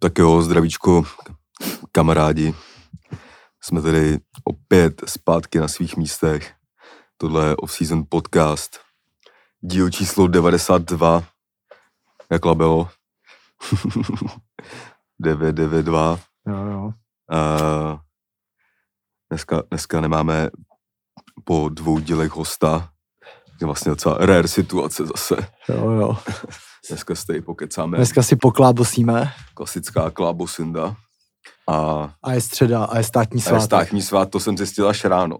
Tak jo, zdravíčko, kamarádi. Jsme tady opět zpátky na svých místech. Tohle je off-season podcast. Díl číslo 92. Jak labelo? 992. Jo, jo. A dneska, dneska nemáme po dvou dílech hosta. Je vlastně docela rare situace zase. Jo, jo. Dneska se tady pokecáme. Dneska si poklábosíme Klasická klábosinda. A, a je středa a je státní a je svátek. státní svát, to jsem zjistil až ráno.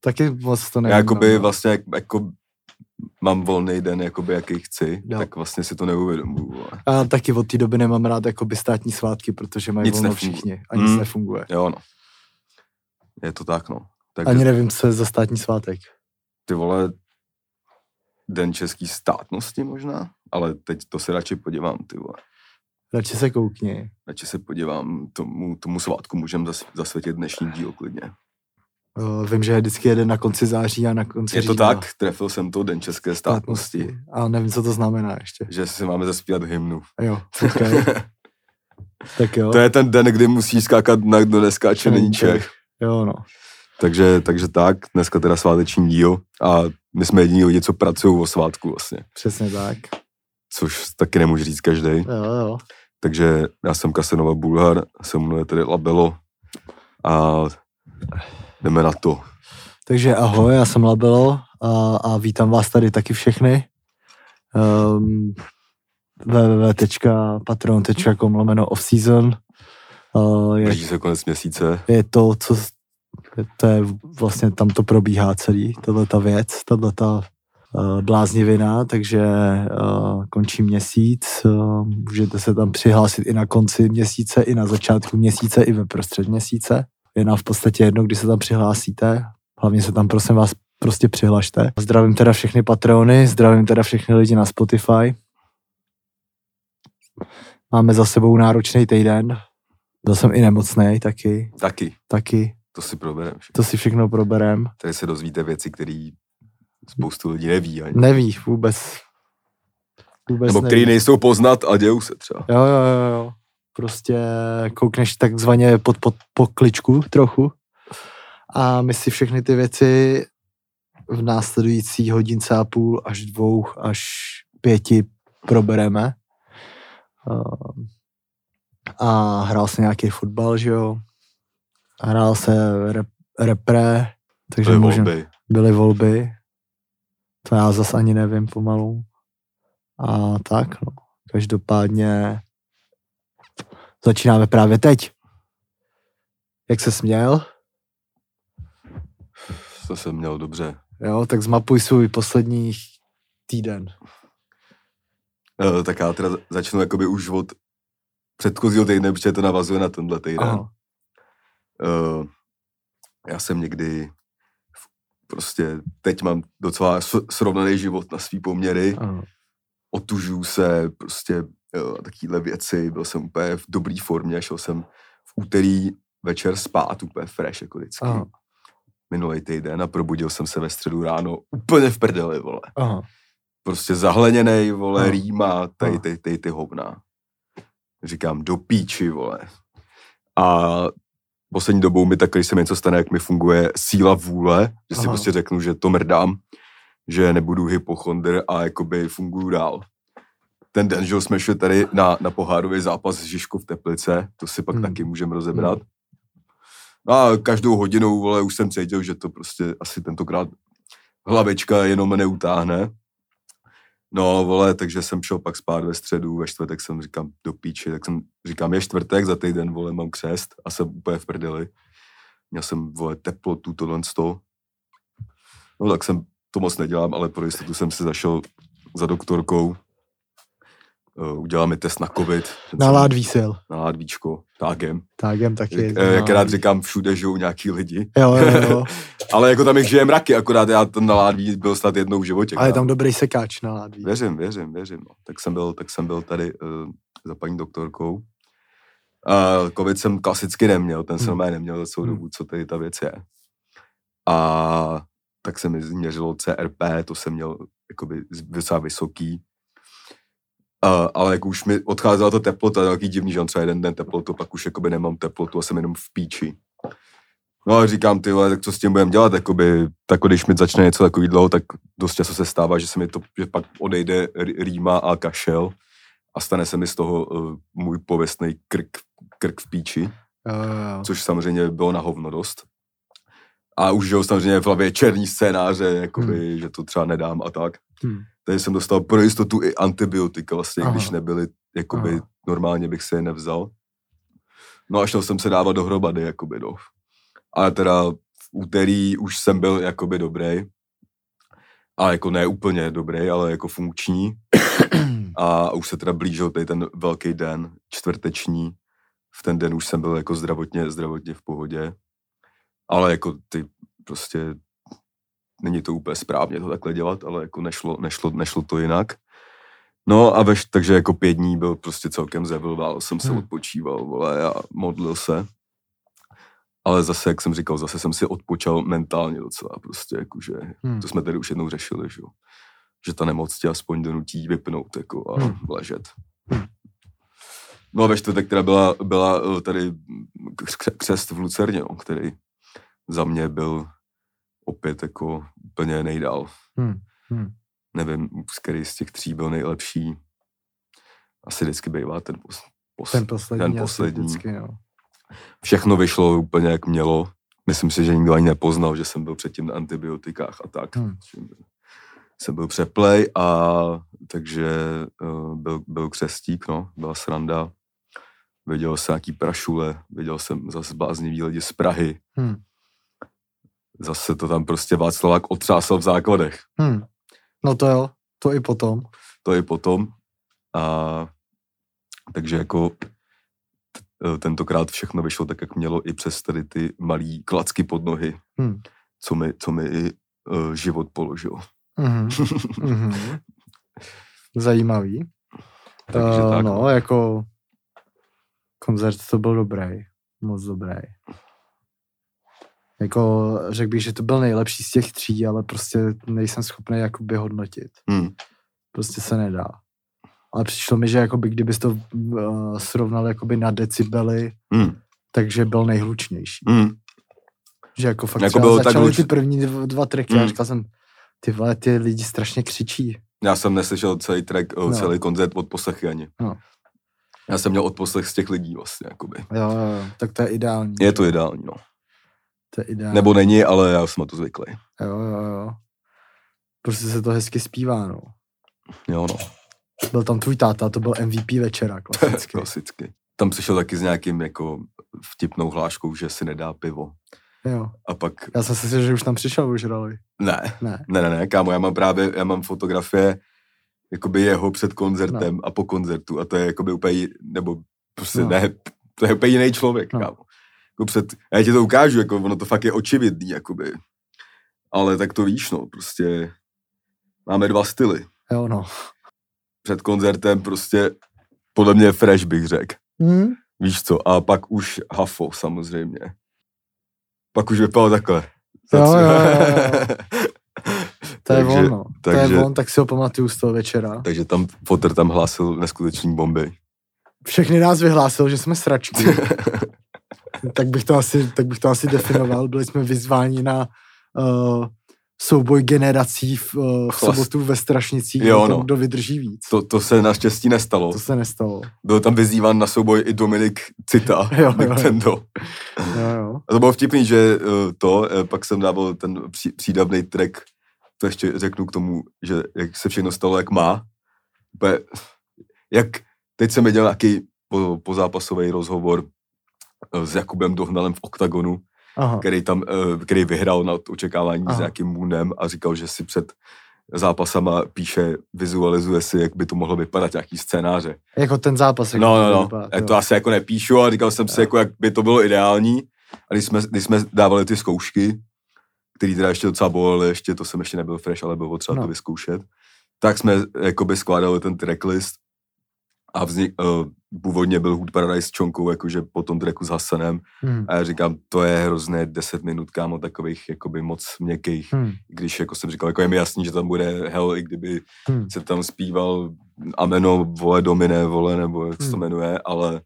Taky moc to nevím. Já jakoby no. vlastně jak, jako mám volný den, jakoby jaký chci, Jo. tak vlastně si to neuvědomuju. vole. Já taky od té doby nemám rád jakoby státní svátky, protože mají Nic volno nefunguje. všichni a nic Mm. nefunguje. Jo, no. Je to tak, no. Takže Ani nevím, co je za státní svátek. ty vole, den český státnosti možná, ale teď to se radši podívám, ty vole. Radši se koukni. Radši se podívám, tomu, tomu svátku můžeme zas, zasvětit dnešní díl klidně. Uh, vím, že je vždycky jeden na konci září a na konci Je to října. tak, trefil jsem to, den české státnosti, A nevím, co to znamená ještě. že si máme zaspívat hymnu. Jo, okay. tak jo. To je ten den, kdy musí skákat na kdo neskáče, není Čech. Jo, no. Takže, takže tak, dneska teda sváteční díl a my jsme jediní lidi, co pracují o svátku vlastně, Přesně tak. Což taky nemůže říct každý. Jo, jo. Takže já jsem Kasenova Bulhar, se mnou je tady Labelo a jdeme na to. Takže ahoj, já jsem Labelo a, a vítám vás tady taky všechny. Um, www.patreon.com lomeno offseason. Uh, je, Blíží se konec měsíce. je to, co to je vlastně tam to probíhá celý, tato ta věc, tato ta bláznivina, takže uh, končí měsíc, uh, můžete se tam přihlásit i na konci měsíce, i na začátku měsíce, i ve prostřed měsíce. Je nám v podstatě jedno, kdy se tam přihlásíte, hlavně se tam prosím vás prostě přihlašte. Zdravím teda všechny Patreony, zdravím teda všechny lidi na Spotify. Máme za sebou náročný týden, byl jsem i nemocný taky, Taky, taky, to si probereme. to si všechno proberem. Tady se dozvíte věci, které spoustu lidí neví ani. Neví vůbec. Vůbec Nebo neví. který nejsou poznat a dějou se třeba. Jo, jo, jo, jo. Prostě koukneš takzvaně pod, pod pokličku trochu a my si všechny ty věci v následující hodince a půl až dvou až pěti probereme. Uh, A hrál se nějaký fotbal, že jo? Hrál se rep, repre, takže Byly můžem- volby. byly volby. To já zas ani nevím pomalu. A tak, no. Každopádně začínáme právě teď. Jak se směl? To jsem měl dobře. Jo, tak zmapuj svůj poslední týden. Uh, tak já teda začnu jakoby už od předchozího týdne, protože to navazuje na tenhle týden. Aha. Uh, já jsem někdy prostě teď mám docela srovnaný život na svý poměry. Aha. Otužuju se, prostě a takovýhle věci. Byl jsem úplně v dobré formě, šel jsem v úterý večer spát úplně fresh, jako vždycky. Aha. Minulý týden a probudil jsem se ve středu ráno úplně v prdeli, vole. Aha. Prostě zahleněnej, vole, Aha. rýma, tady ty, ty, ty hovna. Říkám, do píči, vole. A poslední dobou mi tak, když se mi něco stane, jak mi funguje síla vůle, že si Aha. prostě řeknu, že to mrdám, že nebudu hypochondr a jakoby funguju dál. Ten den, že jsme šli tady na, na pohárový zápas s Žižkou v Teplice, to si pak Hmm. taky můžeme rozebrat. No a každou hodinu, vole, už jsem cítil, že to prostě asi tentokrát hlavička jenom neutáhne. No, vole, takže jsem šel pak spát ve středu, ve čtvrtek jsem říkám do píči, tak jsem říkám, je čtvrtek, za týden, vole, mám křest a jsem úplně v prdeli. Měl jsem, vole, teplotu, tohle sto. No, tak jsem to moc nedělám, ale pro jistotu jsem si zašel za doktorkou. Uh, udělala mi test na covid. Na jsem- ládví sil. Na ládvíčko, tágem. Tak jem taky. Jak, eh, jak rád říkám, všude žijou nějaký lidi. Jo, jo, jo. Ale jako tam jich žije mraky, akorát já ten na ládví byl snad jednou v životě. Ale je tam dobrý sekáč na ládví. Věřím, věřím, věřím. No. Tak, jsem byl, tak jsem byl tady uh, za paní doktorkou. A covid jsem klasicky neměl, ten jsem Hmm. neměl za celou Hmm. dobu, co tady ta věc je. A tak se mi změřilo CRP, to jsem měl jakoby docela vysoký. A, ale jako už mi odcházela to teplota, takový divný, že třeba jeden den teplotu, pak už jakoby nemám teplotu a jsem jenom v píči. No a říkám, ty vole, tak co s tím budeme dělat, jakoby, tak když mi začne něco takového, tak dost často se stává, že se mi to, že pak odejde rýma a kašel a stane se mi z toho uh, můj pověstný krk, krk v píči, Jo, jo, což samozřejmě bylo na hovno dost. A už, jo, samozřejmě v hlavě černý scénáře, jakoby, hmm. že to třeba nedám a tak. Hmm. Tady jsem dostal pro jistotu i antibiotika, vlastně, Aha. když nebyly, jakoby, Aha. normálně bych se je nevzal. No a šel jsem se dávat dohromady, jakoby, no. Ale teda v úterý už jsem byl, jakoby, dobrý. A jako ne úplně dobrý, ale jako funkční. A už se teda blížil tady ten velký den, čtvrteční. V ten den už jsem byl jako zdravotně, zdravotně v pohodě. Ale jako ty prostě není to úplně správně to takhle dělat, ale jako nešlo, nešlo, nešlo to jinak. No a veš, takže jako pět dní byl prostě celkem zevlval, jsem se Hmm. odpočíval, vole, a modlil se. Ale zase, jak jsem říkal, zase jsem si odpočal mentálně docela, prostě jakože, Hmm. to jsme tady už jednou řešili, že. Že ta nemoc tě aspoň donutí vypnout, jako a Hmm. ležet. Hmm. No a ve čtvrtek teda byla, byla eh, tady kř- křest v Lucerně, no, který za mě byl opět jako úplně nejdál. Hmm. Hmm. Nevím, z který z těch tří byl nejlepší. Asi vždycky bývá ten, pos, pos, Ten poslední. ten poslední. Vždycky, no. Všechno vyšlo úplně jak mělo. Myslím si, že nikdo ani nepoznal, že jsem byl předtím na antibiotikách a tak. Hmm. Jsem byl přeplej a takže uh, byl, byl křestík, no, byla sranda. Viděl jsem nějaký prašule, viděl jsem zase bláznivý lidi z Prahy. Hmm. Zase to tam prostě Václavák otřásal v základech. Hmm. No to jo, to i potom. to i potom. A takže jako t- eh, tentokrát všechno vyšlo tak, jak mělo i přes tady ty malý klacky pod nohy, Hmm. co mi, co mi i uh, život položil. Mhm. Mhm. Zajímavý. Takže Uh, tak, no, jako koncert to byl dobrý. Moc dobrý. Jako řekl bych, že to byl nejlepší z těch tří, ale prostě nejsem schopný jakoby hodnotit. Hmm. Prostě se nedá. Ale přišlo mi, že jakoby, kdybys to uh, srovnal jakoby na decibely, Hmm. takže byl nejhlučnější. Hmm. Že jako fakt Jako byl třeba tak hluč- ty první dva, dva tracky a Hmm. říkal jsem, ty vole, ty lidi strašně křičí. Já jsem neslyšel celý track, no. No. celý koncert od poslechy ani. No. Já jsem měl odposlech z těch lidí vlastně, jakoby. Jo, jo, jo, tak to je ideální. Je to ideální, no. To je ideální. Nebo není, ale já jsem na to zvyklý. Jo, jo, jo. Prostě se to hezky zpívá, no. Jo, no. Byl tam tvůj táta, to byl MVP večera, klasicky. Klasicky. Tam přišel taky s nějakým jako vtipnou hláškou, že si nedá pivo. jo. A pak, Já jsem si myslel, že už tam přišel už roli. ne, Ne. Ne, ne, ne, kámo, já mám právě, já mám fotografie jakoby jeho před koncertem no. a po koncertu a to je jakoby úplně, nebo prostě No. ne, to je úplně jiný člověk, no. kámo. Jako před, já ti to ukážu, jako ono to fakt je očividný, jakoby. Ale tak to víš, no, prostě máme dva styly. Jo, no. Před koncertem prostě podle mě fresh bych řekl. Hmm? Víš co, a pak už hafo samozřejmě. Pak už vypadal takhle. Jo, jo, jo, jo. To je on, no. To takže- je on, tak si ho pamatuju z toho večera. takže tam Potter tam hlásil neskutečný bomby. Všechny nás vyhlásil, že jsme sračky. tak, bych to asi, tak bych to asi definoval. Byli jsme vyzváni na uh, souboj generací v, uh, v sobotu ve Strašnicích, Jo, no. kdo vydrží víc. To, to se naštěstí nestalo. To se nestalo. Byl tam vyzýván na souboj i Dominik Cita, Jo, jo, jo. Nintendo. Jo, jo. A to bylo vtipný, že eh, to, eh, pak jsem dával ten pří, přídavný track, to ještě řeknu k tomu, že jak se všechno stalo, jak má. Úplně, jak teď jsem viděl nějaký po, pozápasový rozhovor s Jakubem Dohnalem v OKTAGONu, Aha. který tam, eh, který vyhrál na očekávání Aha. s nějakým Moonem a říkal, že si před zápasama píše, vizualizuje si, jak by to mohlo vypadat, nějaký scénáře. Jako ten zápas. jak No, no, no. jo. to asi jako nepíšu, ale říkal jsem si, jako, jak by to bylo ideální. A když jsme, když jsme dávali ty zkoušky, který teda ještě docela bolely, ještě to jsem ještě nebyl fresh, ale bylo třeba No. to vyzkoušet, tak jsme jakoby skládali ten tracklist a vznik, uh, původně byl Hood Paradise s Čonkou, jakože po tom tracku s Hasanem. Hmm. A já říkám, to je hrozné 10 minut, kámo, takových jakoby moc měkkých. Hmm. Když jako jsem říkal, jako je mi jasný, že tam bude hell, i kdyby Hmm. se tam zpíval Ameno, vole, Domine, vole, nebo jak se to Hmm. jmenuje, ale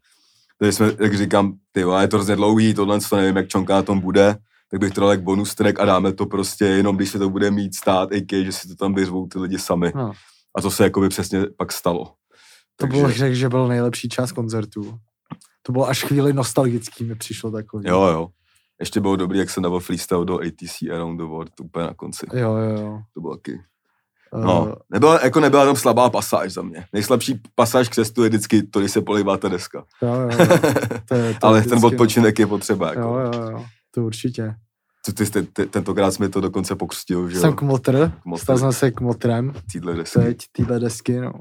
tady jsme, jak říkám, ty vole, je to hrozně dlouhý, tohle, to nevím, jak Čonka na tom bude, tak bych to dal jak bonus track a dáme to prostě jenom, když se to bude mít stát, AK, že si to tam vyřvou ty lidi sami. No. A to se jakoby přesně pak stalo. To bylo, řekl, že byl nejlepší čas koncertu. To bylo až chvíli nostalgický, mi přišlo takový. Jo, jo. Ještě bylo dobrý, jak jsem dával freestyle do ATC Around the World, úplně na konci. Jo, jo, jo. To bylo taky. Uh, No, nebyla, jako nebyla tam slabá pasáž za mě. Nejslabší pasáž k cestu je vždycky to, když se polivá ta deska. jo, jo, jo. To je, to Ale vždycky- ten odpočinek je potřeba. Jako. Jo, jo, jo. To určitě. Co ty, jste- te, tentokrát jsme to dokonce pokřtil, že Jsem jo, kmotr, Kmotr. stal jsem se kmotrem, týhle desky. teď týhle desky, no.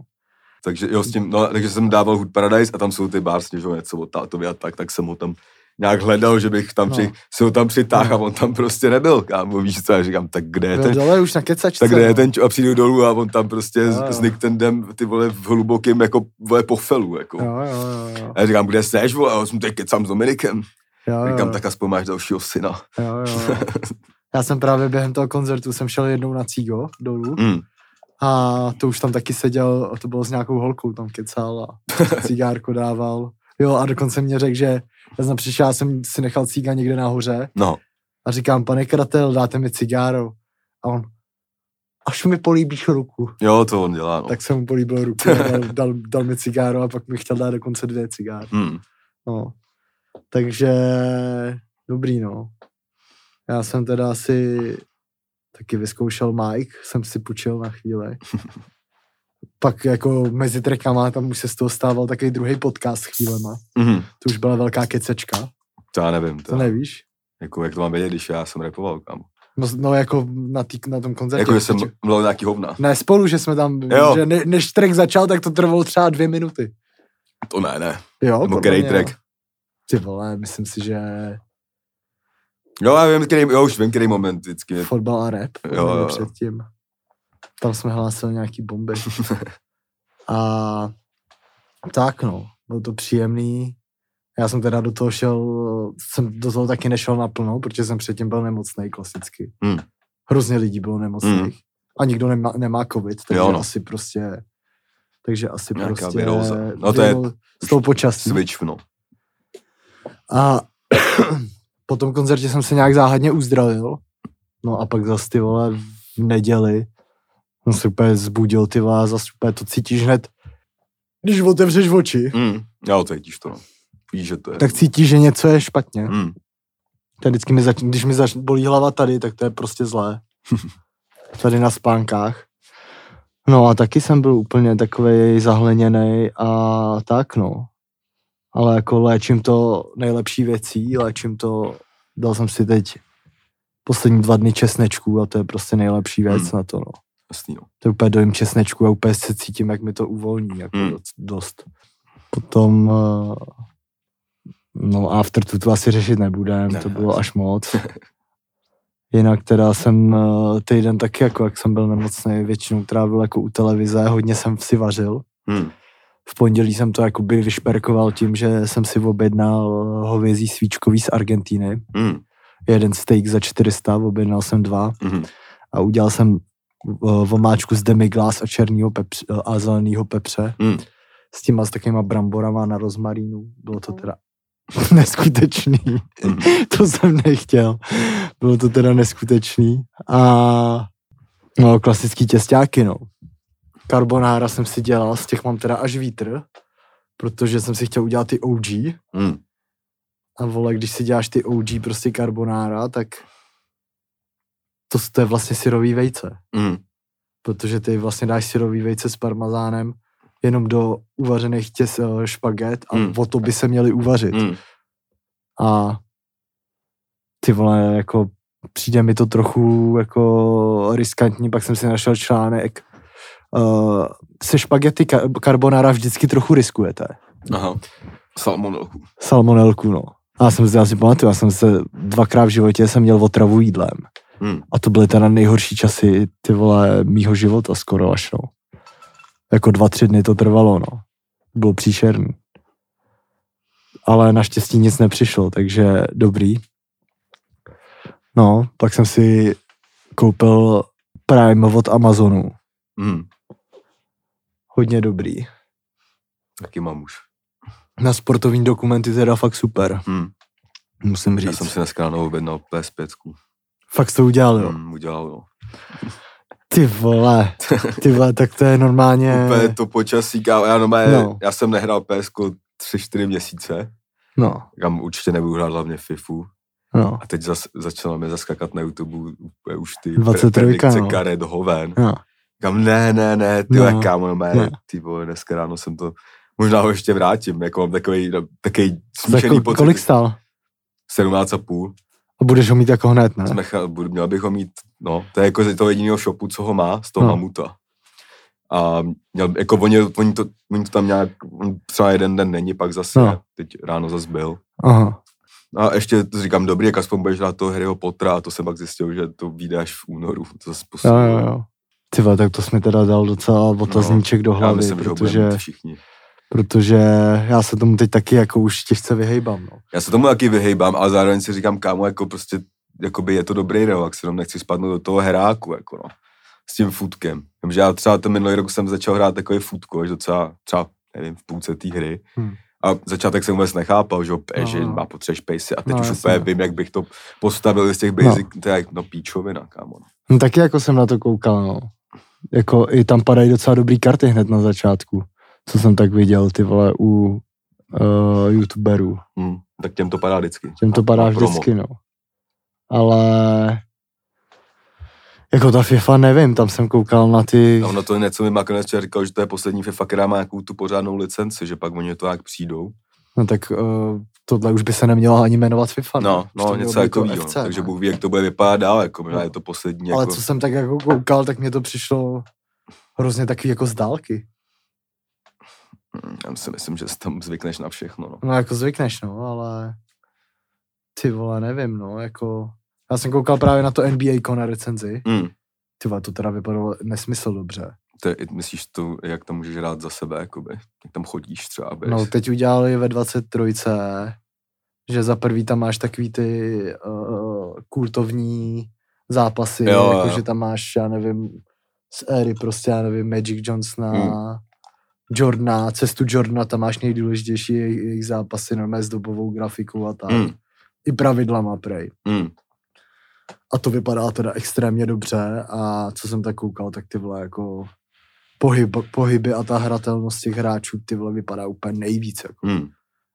Takže jo, s tím, no, takže jsem dával Hood Paradise a tam jsou ty bars, že něco od tátovi a tak, tak jsem ho tam nějak hledal, že bych tam No. při, si ho tam přitáhl No. a on tam prostě nebyl, kámo, víš co, já říkám, tak kde je ten, dole už na kecačce. tak kde je no. ten, čo- a přijdu dolů a on tam prostě jo. znik ten dem, ty vole, v hlubokým, jako, vole, pofelu, jako. Jo, jo, jo, jo. A já říkám, kde seš, vole, a já jsem teď kecám s Dominikem. jo, Říkám, jo. tak aspoň máš dalšího syna. Jo, jo. Já jsem právě během toho koncertu jsem šel jednou na Cígo dolů Mm. A to už tam taky seděl, a to bylo s nějakou holkou, tam kecal a cigárko dával. Jo a dokonce mě řekl, že já jsem přišel, já jsem si nechal cíga někde nahoře No, a říkám, pane Kratel, dáte mi cigáro. A on, až mi políbíš ruku. jo, to on dělá, no. Tak jsem mu políbil ruku dal, dal, dal mi cigáro a pak mi chtěl dát dokonce dvě cigáry. Mm. No. Takže dobrý, no. Já jsem teda asi taky vyzkoušel Mike, jsem si půjčil na chvíli. Pak jako mezi trekama, tam už se z toho stával takový druhý podcast chvílema. Mm. To už byla velká kecečka, To já nevím, to, to nevíš? jako, jak to mám vědět, když já jsem repoval, kámo. No, no jako na, tý, na tom koncertě. Jako, že jsem mluvil nějaký hovna. Ne, spolu, že jsme tam, Jo. že ne, než track začal, tak to trvalo třeba dvě minuty. To ne, ne. Jo, Nebo který track? Ty vole, myslím si, že Jo, já vím, který, jo, už vím, který moment vždycky. fotbal a rap, Jo, jo, předtím. Tam jsme hlásili nějaký bomby. A tak no, bylo to příjemný. Já jsem teda do toho šel, jsem do toho taky nešel naplno, protože jsem předtím byl nemocný klasicky. Hmm. Hrozně lidí bylo nemocných. Hmm. A nikdo nemá, nemá covid, takže Jo, no. asi prostě takže asi Nějaká prostě viróza. No to je s tou počasí. Switch, no. A po tom koncertě jsem se nějak záhadně uzdravil. No a pak zase ty vole v neděli jsem se úplně zbudil ty vole a zase úplně to cítíš hned, když otevřeš oči, Mm. Jo, cítíš to, no. Víš, že to je. tak cítíš, že něco je špatně. Mm. To vždycky mi zač- když mi zač- bolí hlava tady, tak to je prostě zlé. tady na spánkách. No a taky jsem byl úplně takový zahleněný a tak no. Ale jako léčím to nejlepší věcí, léčím to, dal jsem si teď poslední dva dny česnečku a to je prostě nejlepší věc Hmm. na to no. Jasný, no. To je úplně dojím česnečku a úplně se cítím, jak mi to uvolní, jako Hmm. dost. Potom, eh, no after to, to asi řešit nebudem, Ne, to ne, bylo asi. až moc. Jinak teda jsem eh, týden taky, jako jak jsem byl nemocný, většinou trávil jako u televize, hodně jsem si vařil. Mm. V pondělí jsem to jakoby vyšperkoval tím, že jsem si objednal hovězí svíčkový z Argentíny. Mm. Jeden steak za 400, objednal jsem dva Mm. a udělal jsem vomáčku z demiglas a černýho pepř, uh, a zeleného pepře Mm. s těma s takovýma bramborama na rozmarínu. Bylo to teda neskutečný. Mm. to jsem nechtěl. Bylo to teda neskutečný. A no, klasický těstáky, no. Carbonara jsem si dělal, z těch mám teda až vítr, protože jsem si chtěl udělat ty OG. Mm. A vole, když si děláš ty OG prostě carbonara, tak to, to je vlastně syrový vejce. Mm. Protože ty vlastně dáš syrový vejce s parmazánem jenom do uvařených těs eh, špaget a Mm. o to by se měli uvařit. Mm. A ty vole, jako přijde mi to trochu jako riskantní, pak jsem si našel článek, uh, se špagety carbonara vždycky trochu riskujete. Aha. Salmonelku. Salmonelku, no. A já jsem si, já si pamatuju, já jsem se dvakrát v životě jsem měl otravu jídlem. Mm. A to byly teda nejhorší časy, ty vole, mýho života skoro až, no. Jako dva, tři dny to trvalo, no. Bylo příšerný. ale naštěstí nic nepřišlo, takže dobrý. No, pak jsem si koupil Prime od Amazonu. Hmm, Hodně dobrý. taky mám už. Na sportovní dokumenty teda fakt super, Hmm. musím Já říct. jsem si dneska ráno objednal PS5. Fakt to udělal, jo. Hmm, udělal, no. Ty vole, ty vole, tak to je normálně... Úplně to počasí, kámo. Já, normálně, No. já jsem nehrál PS 3-4 měsíce. No, Kam určitě nebudu hrát hlavně FIFU. no, A teď zas, začala mi zaskakat na YouTube už ty 23, predikce no. karet hoven. no. Kam ne, ne, ne, ty No, no, kámo, no, ne. ne. ty vole, dneska ráno jsem to, možná ho ještě vrátím, jako mám takový, takový smíšený Za pocit. kolik stál? 17,5. A budeš ho mít jako hned, ne? Budu, měl bych ho mít, no, to je jako z toho jediného shopu, co ho má, z toho No. no. mamuta. A měl, jako oni, oni, to, oni to tam nějak, on třeba jeden den není, pak zase, No. no. teď ráno zase byl. Aha. A ještě to říkám, dobrý, jak aspoň budeš hrát toho Harryho Pottera, a to jsem pak zjistil, že to vyjde až v únoru. To zase Jo, jo, jo. Ty tak to jsi mi teda dal docela otazníček do Já hlavy, myslím, protože, všichni. protože já se tomu teď taky jako už těžce vyhejbám, no. Já se tomu taky vyhejbám, ale zároveň si říkám, kámo, jako prostě, jakoby je to dobrý relax, jenom nechci spadnout do toho heráku, jako no, s tím futkem. Vím, že já třeba ten minulý rok jsem začal hrát takový futko, až docela, třeba, nevím, v půlce té hry. Hmm. A začátek jsem vůbec nechápal, že, jo, No, že no. má potřebuješ pejsy a teď No, už úplně vím, jak bych to postavil z těch basic, to je no píčovina, kámo. No. No taky jako jsem na to koukal, no. Jako i tam padají docela dobrý karty hned na začátku, co jsem tak viděl, ty vole, u uh, youtuberů. Hmm, tak těm to padá vždycky. Těm to Na- padá na vždycky, no. Ale jako ta FIFA nevím, tam jsem koukal na ty... A ono to něco mi nakonec říkal, že to je poslední FIFA, která má nějakou tu pořádnou licenci, že pak oni to jak přijdou. No tak uh, tohle už by se nemělo ani jmenovat FIFA. No, no, něco jako to FC, takže ne? Bůh ví, jak to bude vypadat dál, jako možná No. je to poslední, Ale jako, co jsem tak jako koukal, tak mě to přišlo hrozně takový jako z dálky. Já si myslím, že si tam zvykneš na všechno, no. No jako zvykneš, no, ale ty vole, nevím, no, jako... Já jsem koukal právě na to NBA na recenzi. Mm. Ty vole, to teda vypadalo nesmysl dobře. To myslíš to, jak tam můžeš hrát za sebe, jakoby, jak tam chodíš třeba, bez... No, teď udělali ve 23, že za prvý tam máš takový ty uh, kultovní zápasy, Jo, jako jo. že tam máš, já nevím, z éry prostě, já nevím, Magic Johnsona, Hmm. Jordana, cestu Jordana, tam máš nejdůležitější jejich, jejich zápasy, normálně s dobovou grafikou a tak. Mm. I pravidlama, prej. Mm. A to vypadá teda extrémně dobře a co jsem tak koukal, tak ty vole jako pohyb, pohyby a ta hratelnost těch hráčů, ty vole vypadá úplně nejvíc. Jako. Mm.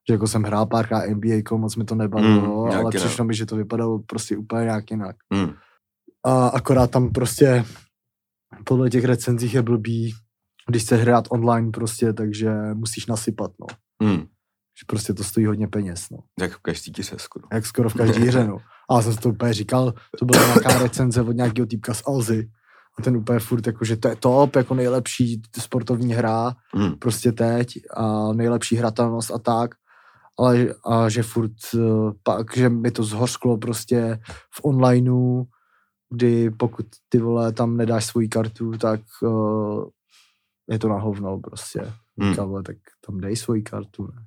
Že jako jsem hrál párkrát NBA, moc mi to nebavilo, Mm, ale přišlo mi, že to vypadalo prostě úplně nějak jinak. Mm. A akorát tam prostě podle těch recenzích je blbý, když chceš hrát online prostě, takže musíš nasypat, no. Mm. Že prostě to stojí hodně peněz, no. Jak v každý ti se skoro. Jak skoro v každé hře, no. A já jsem si to úplně říkal, to byla nějaká recenze od nějakého týpka z Alzy. A ten úplně furt jako, že to je top, jako nejlepší sportovní hra, Mm. prostě teď a nejlepší hratelnost a tak. Ale a že furt eh, pak, že mi to zhořklo prostě v onlineu, kdy pokud ty vole tam nedáš svoji kartu, tak uh, je to na hovno prostě. Hmm. Říkám, vole, tak tam dej svoji kartu, ne?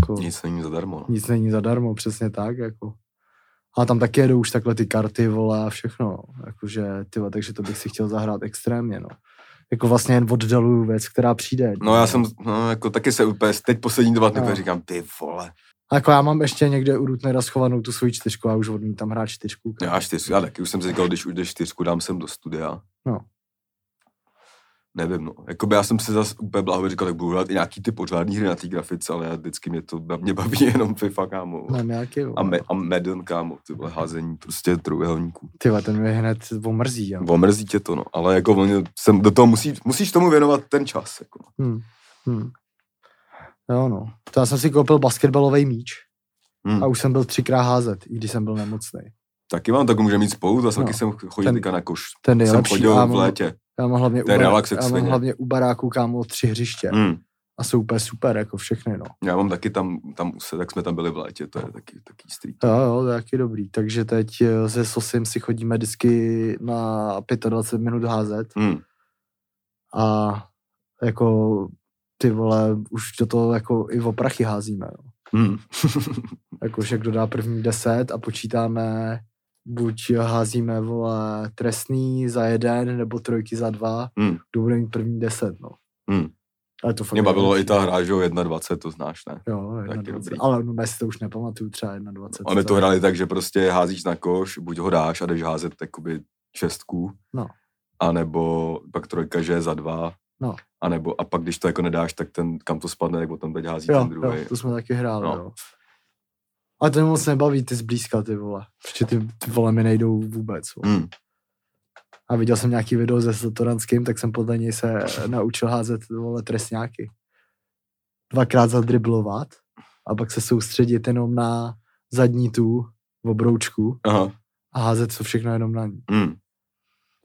Jako, Nic není zadarmo. No. nic není zadarmo, přesně tak, jako. A tam taky jedou už takhle ty karty, vole, a všechno, no. Jakože, ty vole, takže to bych si chtěl zahrát extrémně, no. Jako vlastně jen oddaluju věc, která přijde. No já jsem, no jako taky se úplně, teď poslední dva dny No. říkám, ty vole. A jako já mám ještě někde u Rutnera schovanou tu svoji čtyřku a už odmítám hrát čtyřku. Já čtyřku, já taky už jsem si říkal, když už čtyřku, dám sem do studia. No. Nevím, no. Jakoby já jsem si zase úplně blahově říkal, tak budu hrát i nějaký ty pořádný hry na té grafice, ale já vždycky mě to mě baví jenom FIFA, kámo. Ne, nějaký, A, me, a Madden, kámo, ty vole, házení prostě trojúhelníků. Ty ten mě hned omrzí, jo. Omrzí tě to, no. Ale jako oni, jsem, do toho musí, musíš tomu věnovat ten čas, jako. Hmm. Hmm. Jo, no. To já jsem si koupil basketbalový míč Hmm. a už jsem byl třikrát házet, i když jsem byl nemocný. Taky mám, tak můžeme mít spolu, zase No. taky jsem chodil Ten- na koš. Ten Jsem chodil já v mám, létě. Já mám hlavně, To u, relax já mám hlavně u baráku, kámo, tři hřiště. Hmm. A jsou úplně super, jako všechny, no. Já mám taky tam, tam se, tak jsme tam byli v létě, to je taky, taky street. Jo, jo, to je taky dobrý. Takže teď eh, se Sosim si chodíme vždycky na 25 minut házet Hmm. a jako ty vole, už do toho jako i o prachy házíme. Jo. Hmm. Jakože kdo dá první deset a počítáme, buď házíme, vole, trestný za jeden, nebo trojky za dva, Hmm. kdo bude mít první deset, no. Hmm. Ale to fakt Mě bavilo i ta hra, že jo, 1.20, to znáš, ne? Jo, Taky 21. dobrý. Ale no, já si to už nepamatuju, třeba 21. A my to hráli tak, že prostě házíš na koš, buď ho dáš a jdeš házet jakoby šestku, No. a nebo pak trojka, že je za dva, No. a nebo, a pak když to jako nedáš, tak ten, kam to spadne, tak potom teď hází Jo, ten druhý. jo, to jsme taky hráli, no. jo. Ale to mě moc nebaví ty zblízka, ty vole. Protože ty, ty vole mi nejdou vůbec. Vole. Hmm. A viděl jsem nějaký video se Satoranským, tak jsem podle něj se naučil házet vole trestňáky. Dvakrát zadriblovat a pak se soustředit jenom na zadní tu obroučku Aha. a házet to všechno jenom na ní.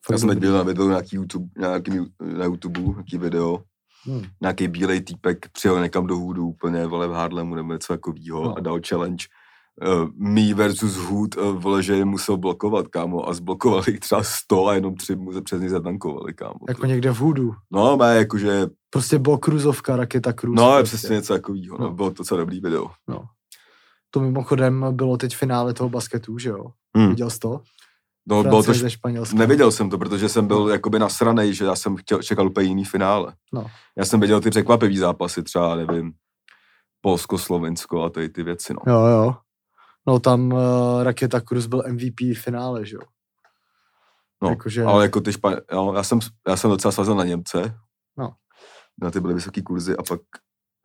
Fakt Já jsem teď byl na videu nějaký YouTube, nějaký, na YouTube, nějaký video, Hmm. nějaký bílej týpek přijel někam do hůdu úplně, vole, v Harlemu nebo něco takového No. a dal challenge uh, me versus Hood, uh, vole, že je musel blokovat, kámo, a zblokovali jich třeba 100 a jenom tři mu se přes ně zatankovali, kámo. Jako někde v hůdu. No, má jakože, Prostě bylo kruzovka, raketa kruz. no, je prostě. přesně něco takového, no. No. bylo to docela dobrý video. To mimochodem bylo teď finále toho basketu, že jo? Hmm. Viděl jsi to? No, bylo to, š- neviděl jsem to, protože jsem byl jakoby nasranej, že já jsem chtěl, čekal úplně jiný finále. No. Já jsem viděl ty překvapivý zápasy, třeba, nevím, Polsko, Slovensko a tady ty věci, no. Jo, jo. No tam uh, Raketa Cruz byl MVP finále, že jo? No, Jakože- ale jako ty špa... jo, já, jsem, já jsem docela svazel na Němce. No. Na ty byly vysoký kurzy a pak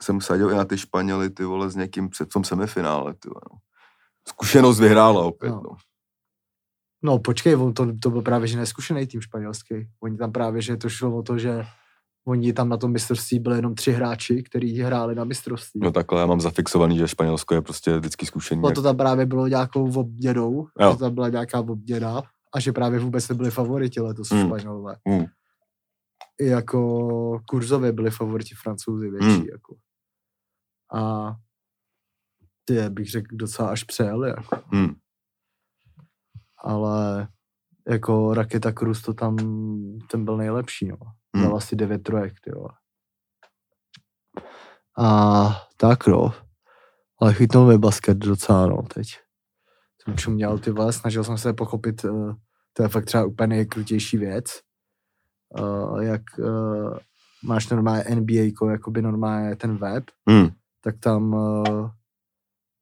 jsem sadil i na ty Španěly, ty vole, s někým před tom semifinále, ty vole, no. Zkušenost vyhrála opět, no. No. No počkej, on to, to byl právě, že neskušený tým španělský. Oni tam právě, že to šlo o to, že oni tam na tom mistrovství byli jenom tři hráči, kteří hráli na mistrovství. No takhle já mám zafixovaný, že Španělsko je prostě vždycky zkušení. No to tam právě bylo nějakou obdědou, Jo. že tam byla nějaká obděda a že právě vůbec nebyli favoriti letos mm. Španělové. Mm. I jako kurzově byli favoriti francouzi větší. Hmm. Jako. A ty bych řekl docela až přejeli. Jako. Hmm. ale jako Raketa Cruz to tam, ten byl nejlepší, no. Hmm. Dal asi devět trojek, ty vole. A tak no. Ale chytnul mi basket docela, no, teď. Jsem čuměl, ty vole, snažil jsem se pochopit, uh, to je fakt třeba úplně nejkrutější věc, uh, jak uh, máš normálně NBA, jakoby normálně ten web, Hmm. tak tam uh,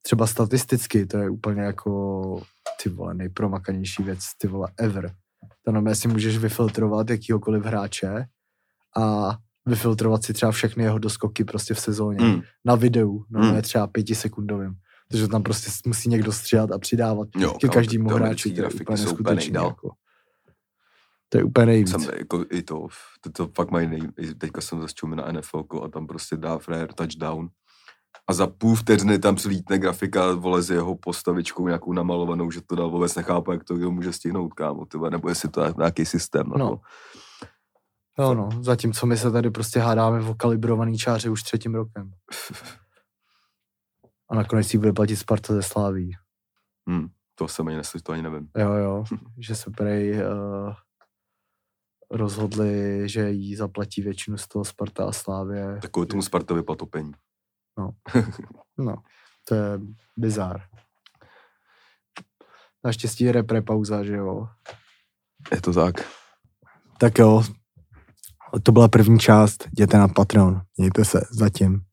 třeba statisticky to je úplně jako ty vole nejpromakanější věc, ty vole ever. Tam si můžeš vyfiltrovat jakýhokoliv hráče a vyfiltrovat si třeba všechny jeho doskoky prostě v sezóně Hmm. na videu, normálně Hmm. třeba pětisekundovým. Takže tam prostě musí někdo stříhat a přidávat Jo, ke kámo, každému hráči. To je úplně neskutečný. nejdál. Jako. To je úplně nejvíc. Jsem jako i to, to, to fakt mají nej, teďka jsem zase čumil na NFL a tam prostě dá frajer touchdown a za půl vteřiny tam přilítne grafika, vole, s jeho postavičkou nějakou namalovanou, že to dal vůbec nechápu, jak to kdo může stihnout, kámo, tyhle, nebo jestli to je nějaký systém. No. to. Jo no, zatímco my se tady prostě hádáme o kalibrovaný čáře už třetím rokem. A nakonec si bude platit Sparta ze Sláví. Hmm, to jsem ani neslyšel, to ani nevím. Jo, jo, že se prej uh, rozhodli, že jí zaplatí většinu z toho Sparta a Slávě. Takový tomu Spartovi patopení. No, to je bizár. Naštěstí je repre pauza, že jo. Je to tak. Tak jo, to byla první část. Jděte na Patreon. Mějte se zatím.